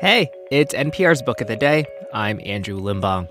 Hey, it's NPR's Book of the Day. I'm Andrew Limbong.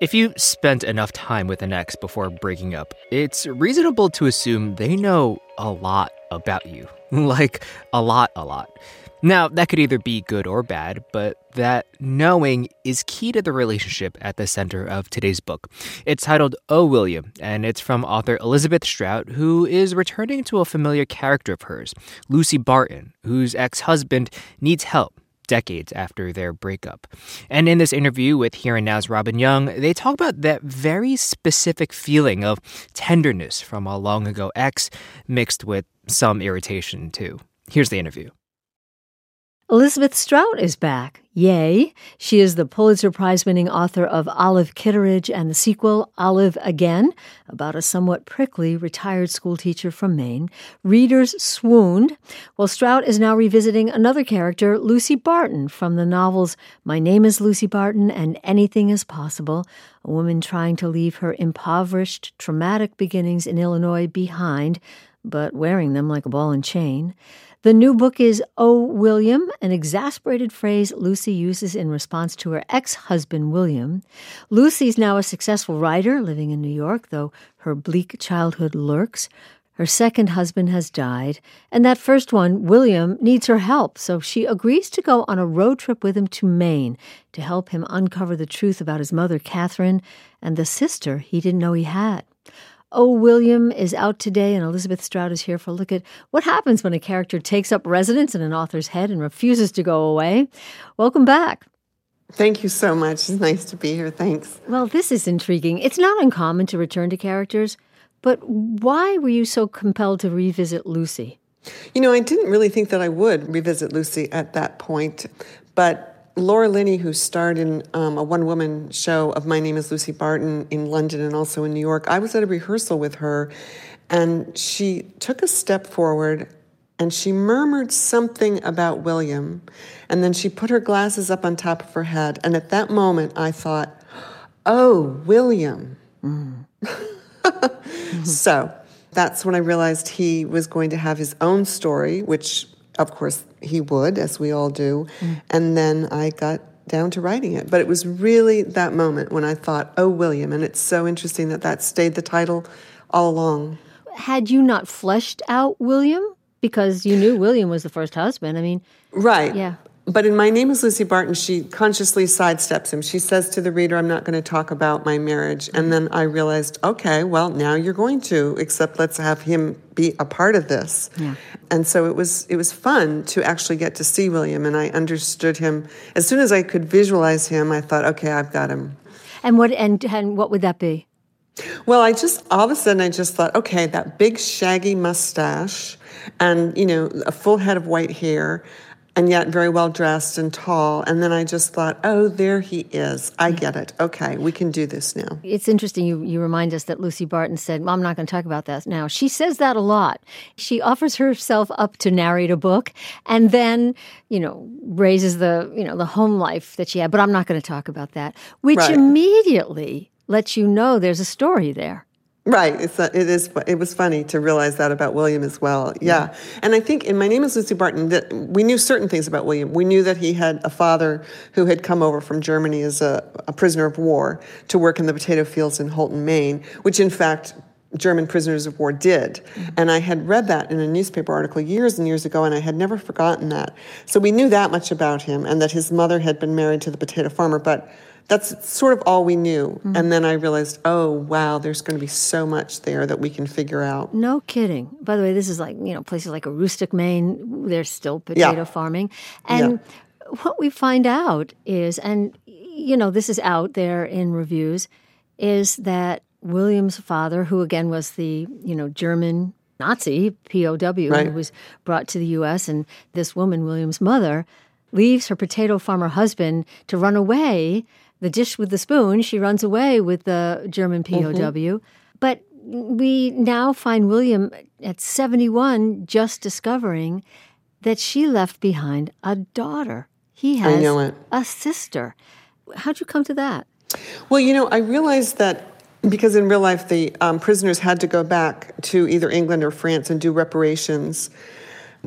If you spent enough time with an ex before breaking up, it's reasonable to assume they know a lot about you. like, a lot, a lot. Now, that could either be good or bad, but that knowing is key to the relationship at the center of today's book. It's titled Oh William, and it's from author Elizabeth Strout, who is returning to a familiar character of hers, Lucy Barton, whose ex husband needs help decades after their breakup. And in this interview with Here and Now's Robin Young, they talk about that very specific feeling of tenderness from a long ago ex mixed with some irritation, too. Here's the interview. Elizabeth Strout is back. Yay. She is the Pulitzer Prize winning author of Olive Kitteridge and the sequel, Olive Again, about a somewhat prickly retired schoolteacher from Maine. Readers swooned. Well, Strout is now revisiting another character, Lucy Barton, from the novels My Name is Lucy Barton and Anything is Possible, a woman trying to leave her impoverished, traumatic beginnings in Illinois behind, but wearing them like a ball and chain. The new book is Oh, William, an exasperated phrase Lucy uses in response to her ex husband, William. Lucy's now a successful writer living in New York, though her bleak childhood lurks. Her second husband has died, and that first one, William, needs her help, so she agrees to go on a road trip with him to Maine to help him uncover the truth about his mother, Catherine, and the sister he didn't know he had. Oh, William is out today, and Elizabeth Strout is here for a look at what happens when a character takes up residence in an author's head and refuses to go away. Welcome back. Thank you so much. It's nice to be here. Thanks. Well, this is intriguing. It's not uncommon to return to characters, but why were you so compelled to revisit Lucy? You know, I didn't really think that I would revisit Lucy at that point, but Laura Linney, who starred in um, a one woman show of My Name is Lucy Barton in London and also in New York, I was at a rehearsal with her and she took a step forward and she murmured something about William. And then she put her glasses up on top of her head. And at that moment, I thought, oh, William. Mm. mm-hmm. So that's when I realized he was going to have his own story, which of course, he would, as we all do. Mm. And then I got down to writing it. But it was really that moment when I thought, oh, William. And it's so interesting that that stayed the title all along. Had you not fleshed out William? Because you knew William was the first husband. I mean, right. Yeah. But in My Name is Lucy Barton, she consciously sidesteps him. She says to the reader, I'm not going to talk about my marriage. And then I realized, okay, well, now you're going to, except let's have him be a part of this. Yeah. And so it was it was fun to actually get to see William and I understood him. As soon as I could visualize him, I thought, okay, I've got him. And what and, and what would that be? Well, I just all of a sudden I just thought, okay, that big shaggy mustache and, you know, a full head of white hair and yet very well dressed and tall. And then I just thought, oh, there he is. I mm. get it. Okay, we can do this now. It's interesting you, you remind us that Lucy Barton said, well, I'm not going to talk about that now. She says that a lot. She offers herself up to narrate a book and then, you know, raises the, you know, the home life that she had, but I'm not going to talk about that, which right. immediately lets you know there's a story there. Right. It's it is. It was funny to realize that about William as well. Yeah. yeah. And I think in My Name is Lucy Barton that we knew certain things about William. We knew that he had a father who had come over from Germany as a, a prisoner of war to work in the potato fields in Houlton, Maine, which in fact German prisoners of war did. Mm-hmm. And I had read that in a newspaper article years and years ago, and I had never forgotten that. So we knew that much about him and that his mother had been married to the potato farmer. But that's sort of all we knew. Mm-hmm. And then I realized, oh, wow, there's going to be so much there that we can figure out. No kidding. By the way, this is like, you know, places like Aroostook, Maine, there's still potato yeah. farming. And yeah. what we find out is, and, you know, this is out there in reviews, is that William's father, who again was the, you know, German Nazi POW right. who was brought to the U.S., and this woman, William's mother, leaves her potato farmer husband to run away the dish with the spoon. She runs away with the German POW. Mm-hmm. But we now find William at 71 just discovering that she left behind a daughter. He has a sister. How'd you come to that? Well, you know, I realized that because in real life the um, prisoners had to go back to either England or France and do reparations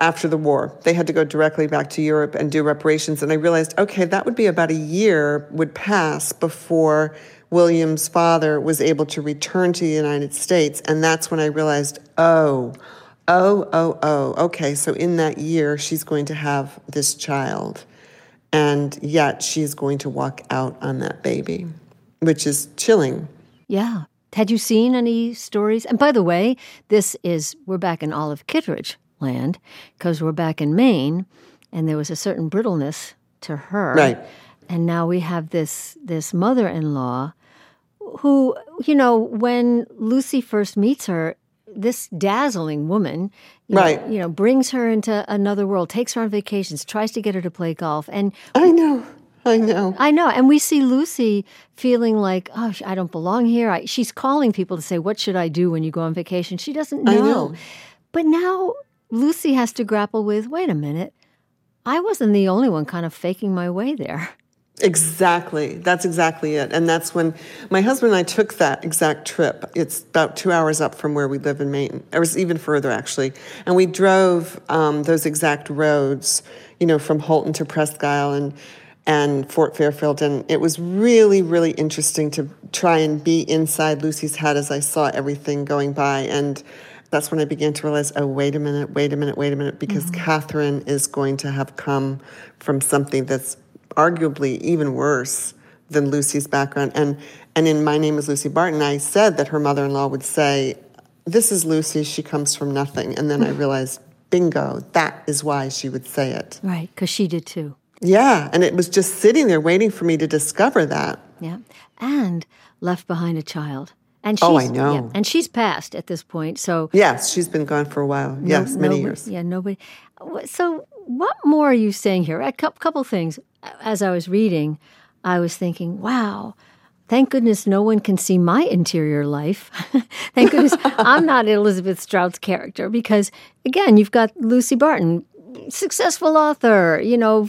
after the war. They had to go directly back to Europe and do reparations. And I realized, okay, that would be about a year would pass before William's father was able to return to the United States. And that's when I realized, oh, oh, oh, oh, okay, so in that year, she's going to have this child. And yet she's going to walk out on that baby, which is chilling. Yeah. Had you seen any stories? And by the way, this is, we're back in Olive Kitteridge land because we're back in Maine and there was a certain brittleness to her. Right. And now we have this this mother-in-law who, you know, when Lucy first meets her, this dazzling woman, you right? Know, you know, brings her into another world, takes her on vacations, tries to get her to play golf, and I know. I know. I know. And we see Lucy feeling like, oh, I don't belong here. I, she's calling people to say, what should I do when you go on vacation? She doesn't know. know. But now Lucy has to grapple with, wait a minute, I wasn't the only one kind of faking my way there. Exactly. That's exactly it. And that's when my husband and I took that exact trip. It's about two hours up from where we live in Maine. It was even further, actually. And we drove um, those exact roads, you know, from Houlton to Presque Isle and, and Fort Fairfield. And it was really, really interesting to try and be inside Lucy's head as I saw everything going by. And that's when I began to realize, oh, wait a minute, wait a minute, wait a minute, because mm-hmm. Catherine is going to have come from something that's arguably even worse than Lucy's background. And and in My Name is Lucy Barton, I said that her mother-in-law would say, This is Lucy, she comes from nothing. And then I realized, bingo, that is why she would say it. Right, because she did too. Yeah, and it was just sitting there waiting for me to discover that. Yeah. And left behind a child. And she's, oh, I know. Yeah, and she's passed at this point. So yes, she's been gone for a while. No, yes, many nobody, years. Yeah, nobody. So what more are you saying here? A couple things as I was reading, I was thinking, wow, thank goodness no one can see my interior life. thank goodness I'm not Elizabeth Strout's character because, again, you've got Lucy Barton, successful author, you know,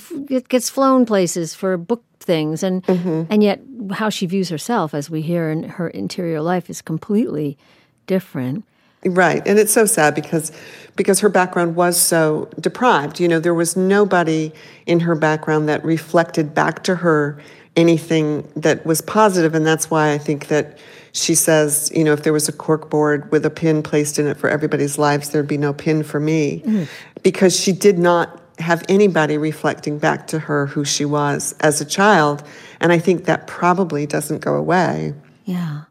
gets flown places for book things, and mm-hmm. and yet how she views herself, as we hear in her interior life, is completely different. Right. And it's so sad because because her background was so deprived. You know, there was nobody in her background that reflected back to her anything that was positive and that's why I think that she says, you know, if there was a cork board with a pin placed in it for everybody's lives, there'd be no pin for me. Mm. Because she did not have anybody reflecting back to her who she was as a child. And I think that probably doesn't go away. Yeah.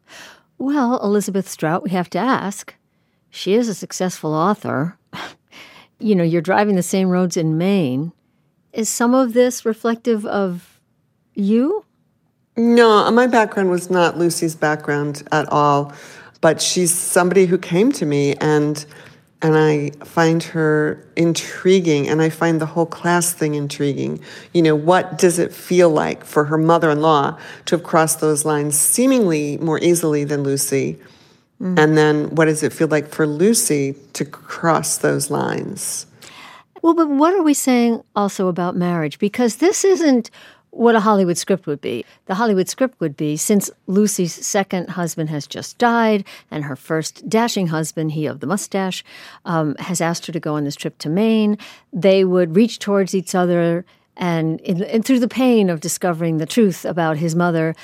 Well, Elizabeth Strout, we have to ask she is a successful author. you know, you're driving the same roads in Maine. Is some of this reflective of you? No, my background was not Lucy's background at all, but she's somebody who came to me and and I find her intriguing and I find the whole class thing intriguing. You know, what does it feel like for her mother-in-law to have crossed those lines seemingly more easily than Lucy? Mm. And then what does it feel like for Lucy to cross those lines? Well, but what are we saying also about marriage? Because this isn't what a Hollywood script would be. The Hollywood script would be since Lucy's second husband has just died and her first dashing husband, he of the mustache, um, has asked her to go on this trip to Maine, they would reach towards each other and, and through the pain of discovering the truth about his mother,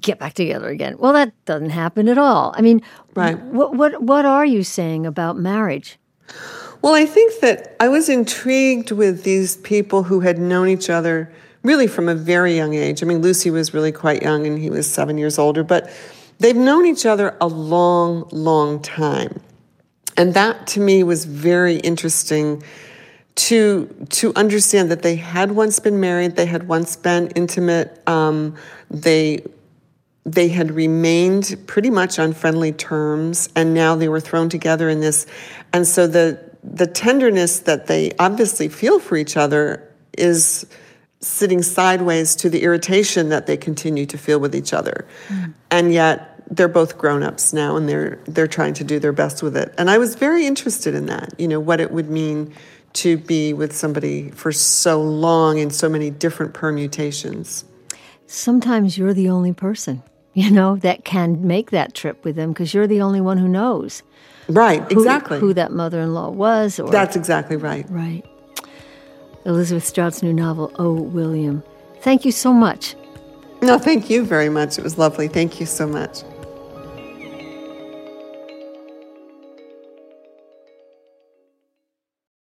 get back together again. Well, that doesn't happen at all. I mean, right. what what what are you saying about marriage? Well, I think that I was intrigued with these people who had known each other really from a very young age. I mean, Lucy was really quite young and he was 7 years older, but they've known each other a long, long time. And that to me was very interesting to to understand that they had once been married, they had once been intimate, um, they they had remained pretty much on friendly terms and now they were thrown together in this and so the the tenderness that they obviously feel for each other is sitting sideways to the irritation that they continue to feel with each other mm. and yet they're both grown-ups now and they're they're trying to do their best with it and i was very interested in that you know what it would mean to be with somebody for so long in so many different permutations sometimes you're the only person you know, that can make that trip with them because you're the only one who knows Right, who, exactly. who that mother-in-law was. Or, That's exactly right. right. Elizabeth Strout's new novel, Oh, William. Thank you so much. No, thank you very much. It was lovely. Thank you so much.